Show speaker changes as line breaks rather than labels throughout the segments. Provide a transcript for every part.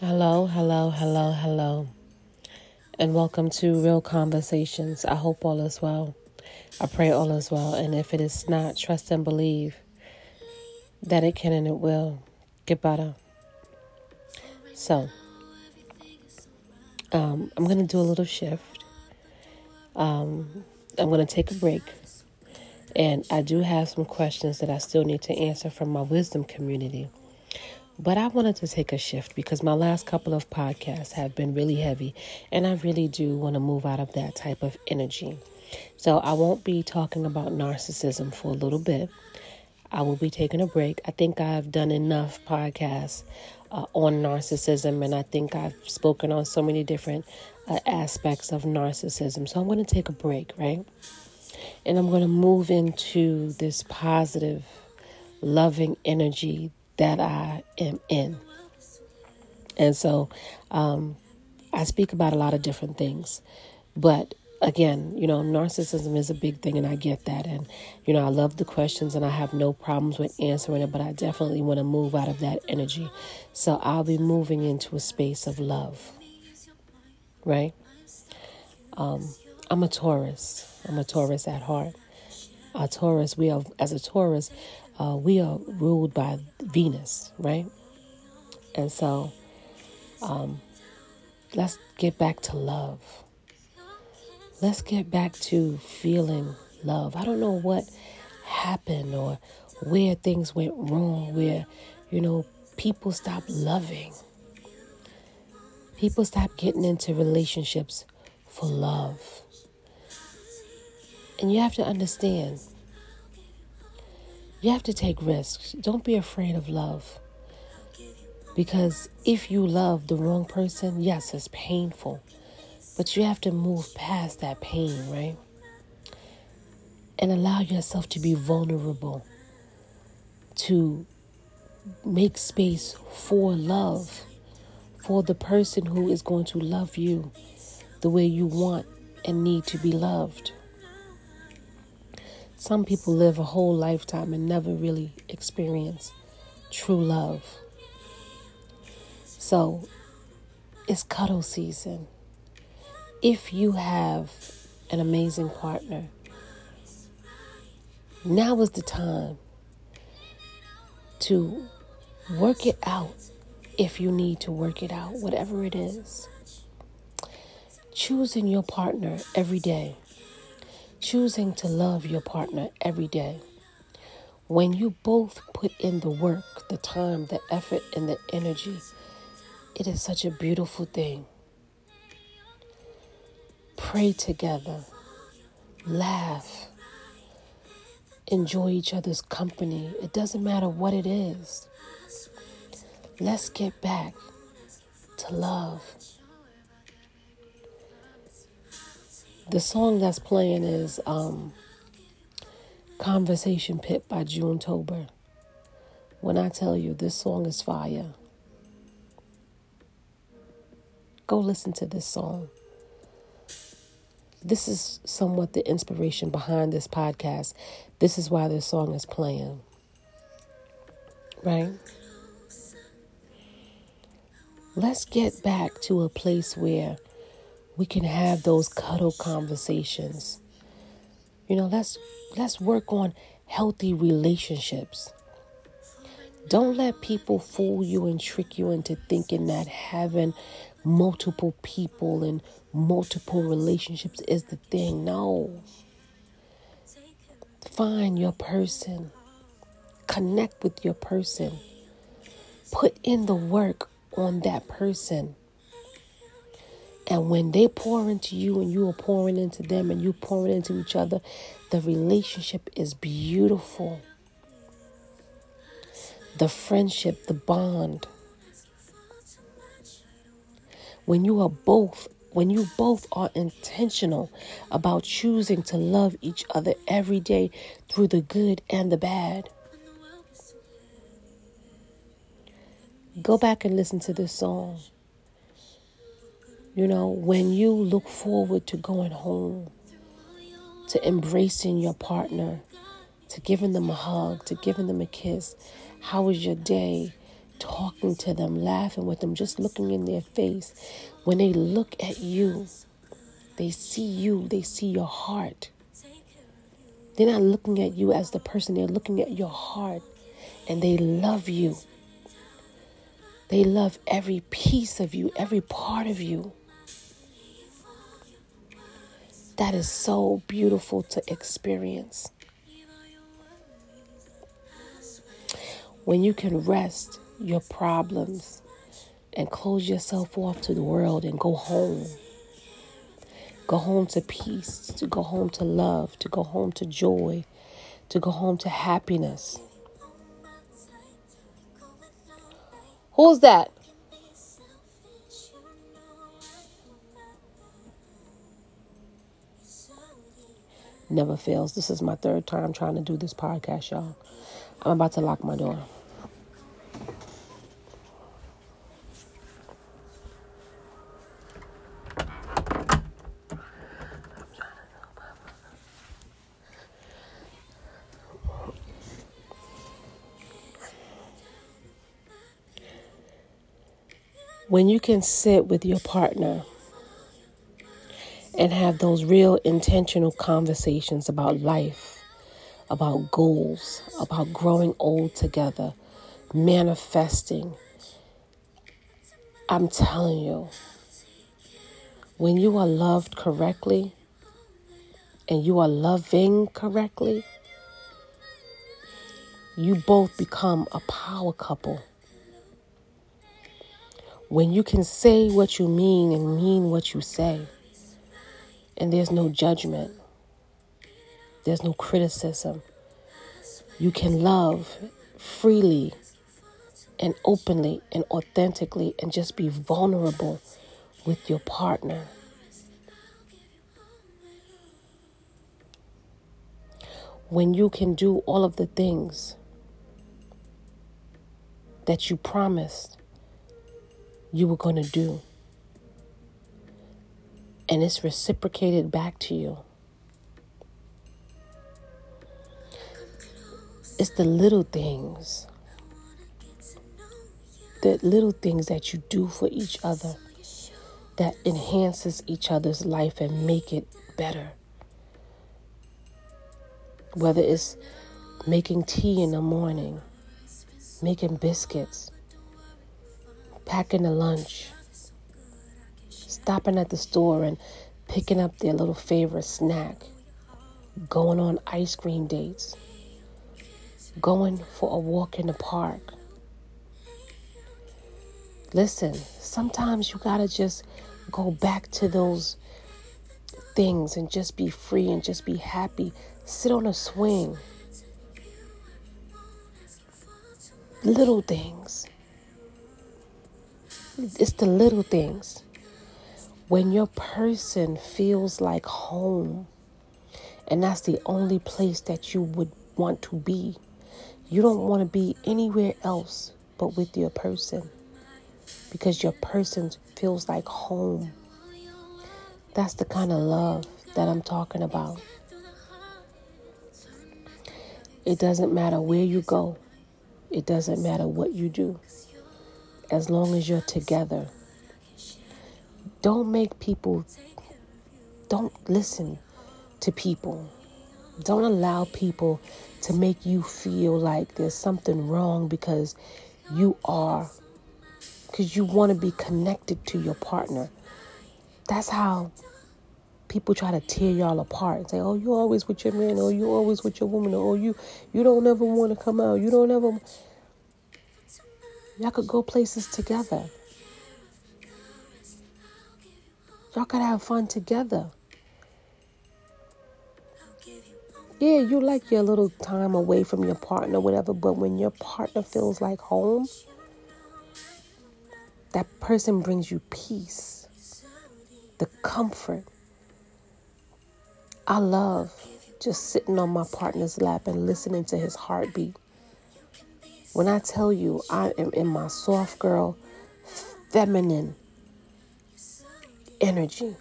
Hello, hello, hello, hello, and welcome to Real Conversations. I hope all is well. I pray all is well, and if it is not, trust and believe that it can and it will get better. So, um, I'm going to do a little shift. Um, I'm going to take a break, and I do have some questions that I still need to answer from my wisdom community. But I wanted to take a shift because my last couple of podcasts have been really heavy, and I really do want to move out of that type of energy. So I won't be talking about narcissism for a little bit. I will be taking a break. I think I've done enough podcasts uh, on narcissism, and I think I've spoken on so many different uh, aspects of narcissism. So I'm going to take a break, right? And I'm going to move into this positive, loving energy that I am in. And so um, I speak about a lot of different things. But again, you know, narcissism is a big thing, and I get that. And, you know, I love the questions and I have no problems with answering it, but I definitely want to move out of that energy. So I'll be moving into a space of love, right? Um, I'm a Taurus. I'm a Taurus at heart. A Taurus, we are, as a Taurus, uh, we are ruled by Venus, right? And so um, let's get back to love. Let's get back to feeling love. I don't know what happened or where things went wrong, where, you know, people stop loving. People stop getting into relationships for love. And you have to understand you have to take risks. Don't be afraid of love. Because if you love the wrong person, yes, it's painful. But you have to move past that pain, right? And allow yourself to be vulnerable, to make space for love, for the person who is going to love you the way you want and need to be loved. Some people live a whole lifetime and never really experience true love. So it's cuddle season. If you have an amazing partner, now is the time to work it out if you need to work it out, whatever it is. Choosing your partner every day choosing to love your partner every day. When you both put in the work, the time, the effort, and the energy, it is such a beautiful thing. Pray together, laugh, enjoy each other's company. It doesn't matter what it is. Let's get back to love. The song that's playing is um, Conversation Pit by Junetober. When I tell you this song is fire, go listen to this song. This is somewhat the inspiration behind this podcast. This is why this song is playing. Right? Let's get back to a place where we can have those cuddle conversations. You know, let's let's work on healthy relationships. Don't let people fool you and trick you into thinking that having multiple people and multiple relationships is the thing. No. Find your person. Connect with your person. Put in the work on that person. And when they pour into you and you are pouring into them and you pouring into each other, the relationship is beautiful. The friendship, the bond. When you are both when you both are intentional about choosing to love each other every day through the good and the bad. Go back and listen to this song. You know, when you look forward to going home, to embracing your partner, to giving them a hug, to giving them a kiss, how was your day? talking to them, laughing with them, just looking in their face. When they look at you, they see you, they see your heart. They're not looking at you as the person, they're looking at your heart and they love you. They love every piece of you, every part of you. That is so beautiful to experience. When you can rest your problems and close yourself off to the world and go home. Go home to peace, to go home to love, to go home to joy, to go home to happiness. Who's that? Never fails. This is my third time trying to do this podcast, y'all. I'm about to lock my door. When you can sit with your partner and have those real intentional conversations about life, about goals, about growing old together, manifesting. I'm telling you, when you are loved correctly and you are loving correctly, you both become a power couple. When you can say what you mean and mean what you say and there's no judgment, there's no criticism. You can love freely and openly and authentically and just be vulnerable with your partner. When you can do all of the things that you promised you were going to do and it's reciprocated back to you. It's the little things, the little things that you do for each other that enhances each other's life and make it better. Whether it's making tea in the morning, making biscuits, packing a lunch, stopping at the store and picking up their little favorite snack, going on ice cream dates, going for a walk in the park. Listen, sometimes you gotta just go back to those things and just be free and just be happy. Sit on a swing. Little things. It's the little things when your person feels like home, and that's the only place that you would want to be, you don't want to be anywhere else but with your person because your person feels like home. That's the kind of love that I'm talking about. It doesn't matter where you go, it doesn't matter what you do, as long as you're together don't make people, don't listen to people. Don't allow people to make you feel like there's something wrong because you are, because you want to be connected to your partner. That's how people try to tear y'all apart and say, "Oh, you always with your man, or you always with your woman, or you you don't ever want to come out, you don't ever." Y'all could go places together. Y'all gotta have fun together. Yeah, you like your little time away from your partner, whatever, but when your partner feels like home, that person brings you peace, the comfort. I love just sitting on my partner's lap and listening to his heartbeat. When I tell you I am in my soft girl, feminine energy.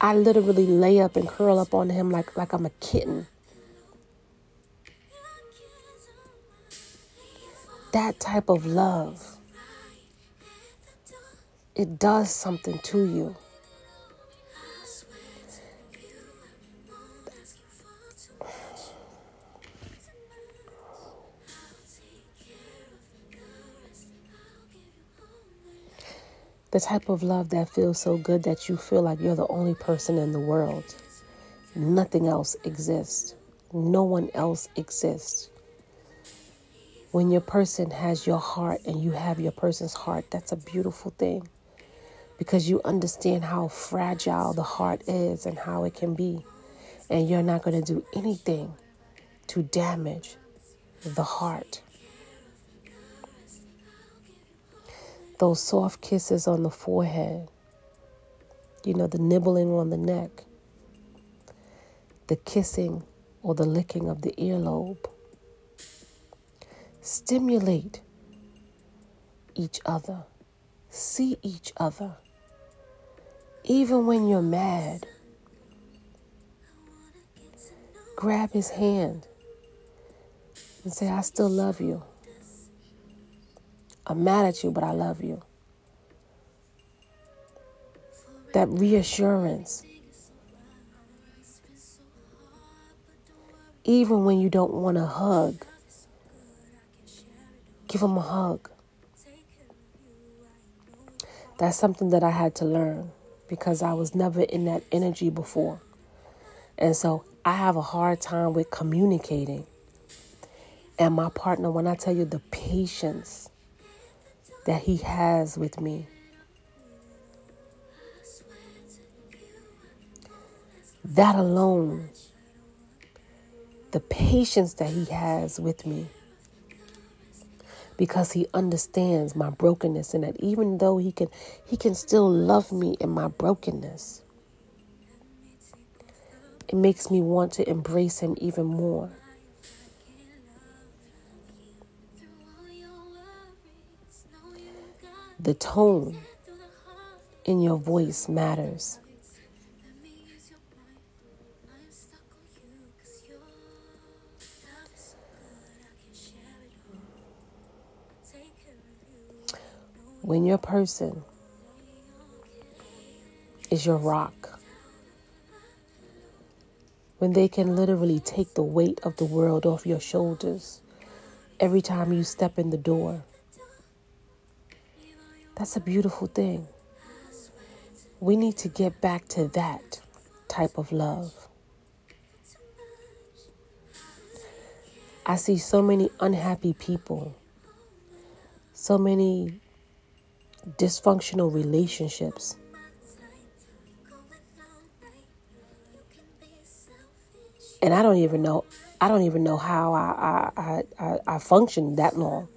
I literally lay up and curl up on him like, like I'm a kitten. that type of love, it does something to you. The type of love that feels so good that you feel like you're the only person in the world. Nothing else exists. No one else exists. When your person has your heart and you have your person's heart, that's a beautiful thing because you understand how fragile the heart is and how it can be. And you're not going to do anything to damage the heart. Those soft kisses on the forehead, you know, the nibbling on the neck, the kissing or the licking of the earlobe. Stimulate each other, see each other, even when you're mad. Grab his hand and say, I still love you. I'm mad at you, but I love you. That reassurance. Even when you don't want a hug, give them a hug. That's something that I had to learn because I was never in that energy before. And so I have a hard time with communicating. And my partner, when I tell you the patience that he has with me. That alone, the patience that he has with me, because he understands my brokenness and that even though he can he can still love me in my brokenness. It makes me want to embrace him even more. The tone in your voice matters. When your person is your rock, when they can literally take the weight of the world off your shoulders every time you step in the door that's a beautiful thing. We need to get back to that type of love. I see so many unhappy people, so many dysfunctional relationships. And I don't even know I don't even know how I I, I, I function that long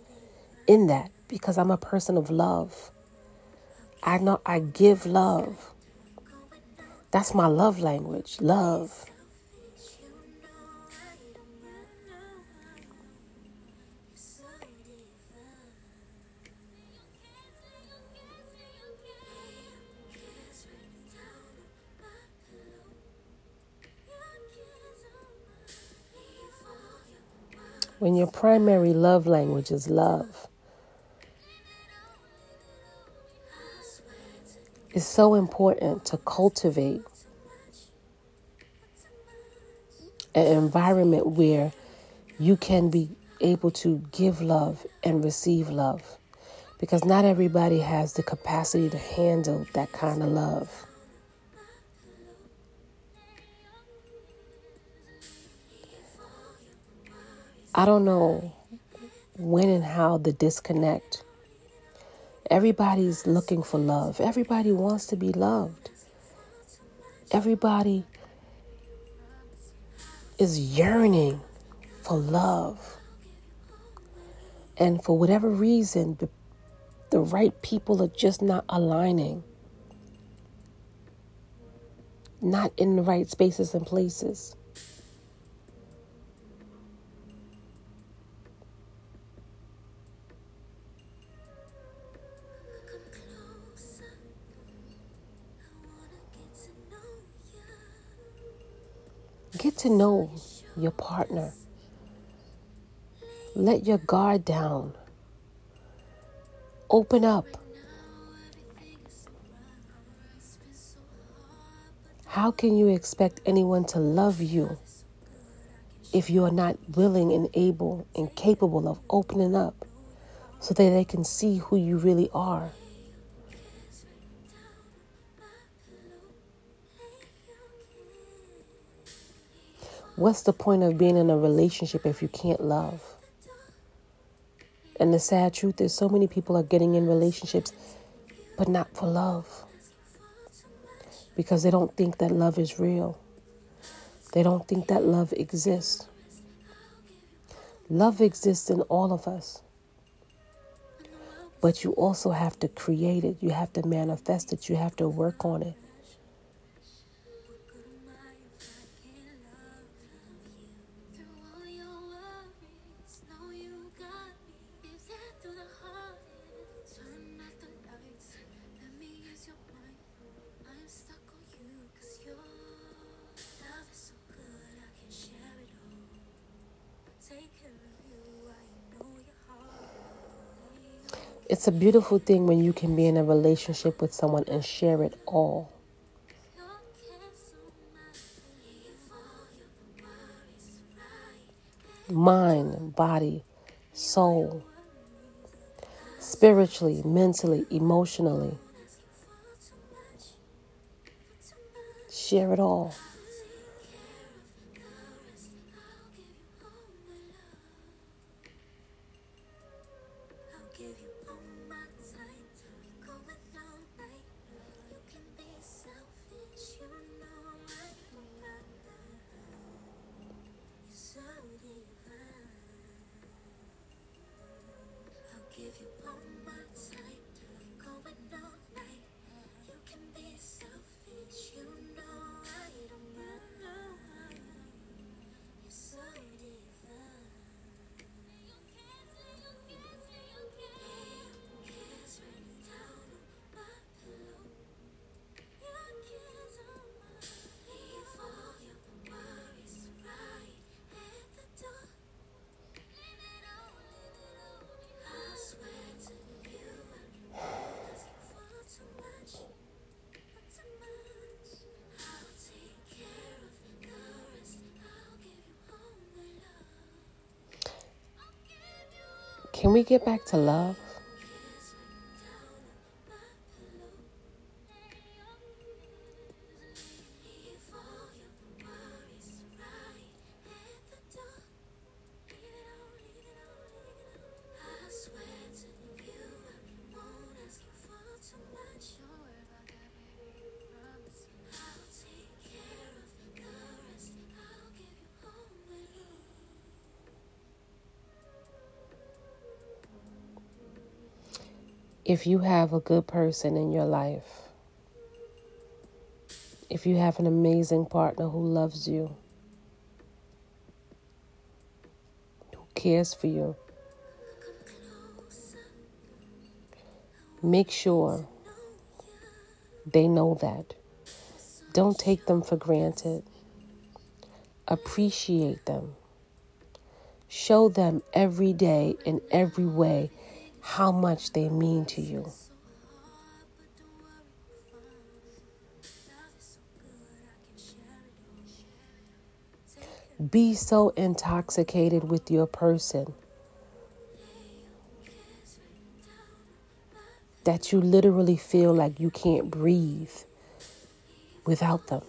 in that because I'm a person of love. I know I give love. That's my love language, love. When your primary love language is love, It's so important to cultivate an environment where you can be able to give love and receive love because not everybody has the capacity to handle that kind of love. I don't know when and how the disconnect Everybody's looking for love. Everybody wants to be loved. Everybody is yearning for love. And for whatever reason, the, the right people are just not aligning, not in the right spaces and places. To know your partner. Let your guard down.
Open up. How can you expect anyone to love you if you are not willing and able and capable of opening up so that they can see who you really are? What's the point of being in a relationship if you can't love? And the sad truth is, so many people are getting in relationships, but not for love. Because they don't think that love is real, they don't think that love exists. Love exists in all of us. But you also have to create it, you have to manifest it, you have to work on it. It's a beautiful thing when you can be in a relationship with someone and share it all. Mind, body, soul, spiritually, mentally, emotionally. Share it all. Can we get back to love? If you have a good person in your life, if you have an amazing partner who loves you, who cares for you, make sure they know that. Don't take them for granted. Appreciate them. Show them every day in every way how much they mean to you. Be so intoxicated with your person that you literally feel like you can't breathe without them.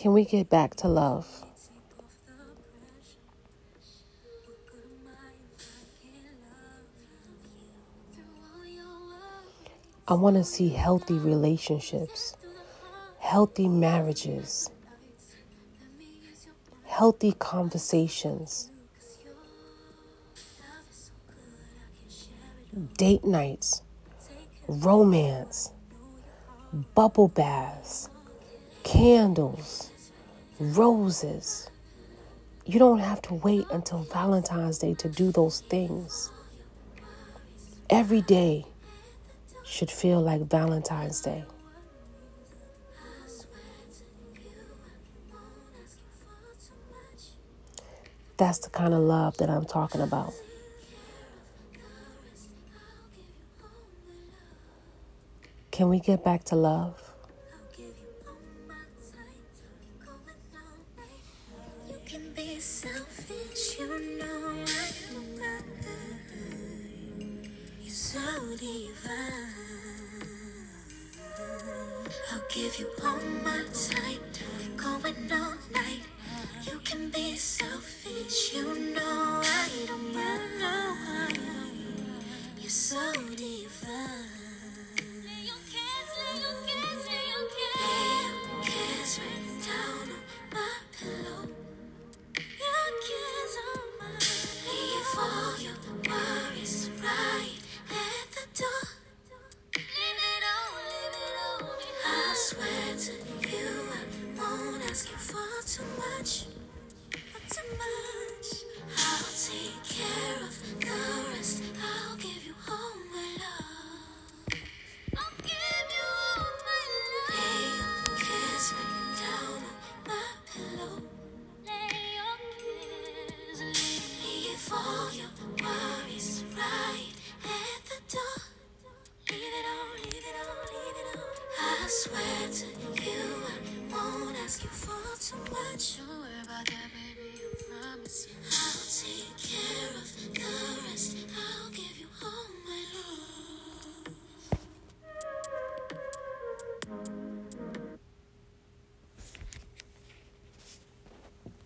Can we get back to love? I want to see healthy relationships, healthy marriages, healthy conversations, date nights, romance, bubble baths, candles, roses.
You don't have to wait until Valentine's Day to do those things. Every day should feel like Valentine's Day. That's the kind of love that I'm talking about. Can we get back to love?
I'll give you all my time, going all night. You can be selfish, you know I don't mind. You're so deep.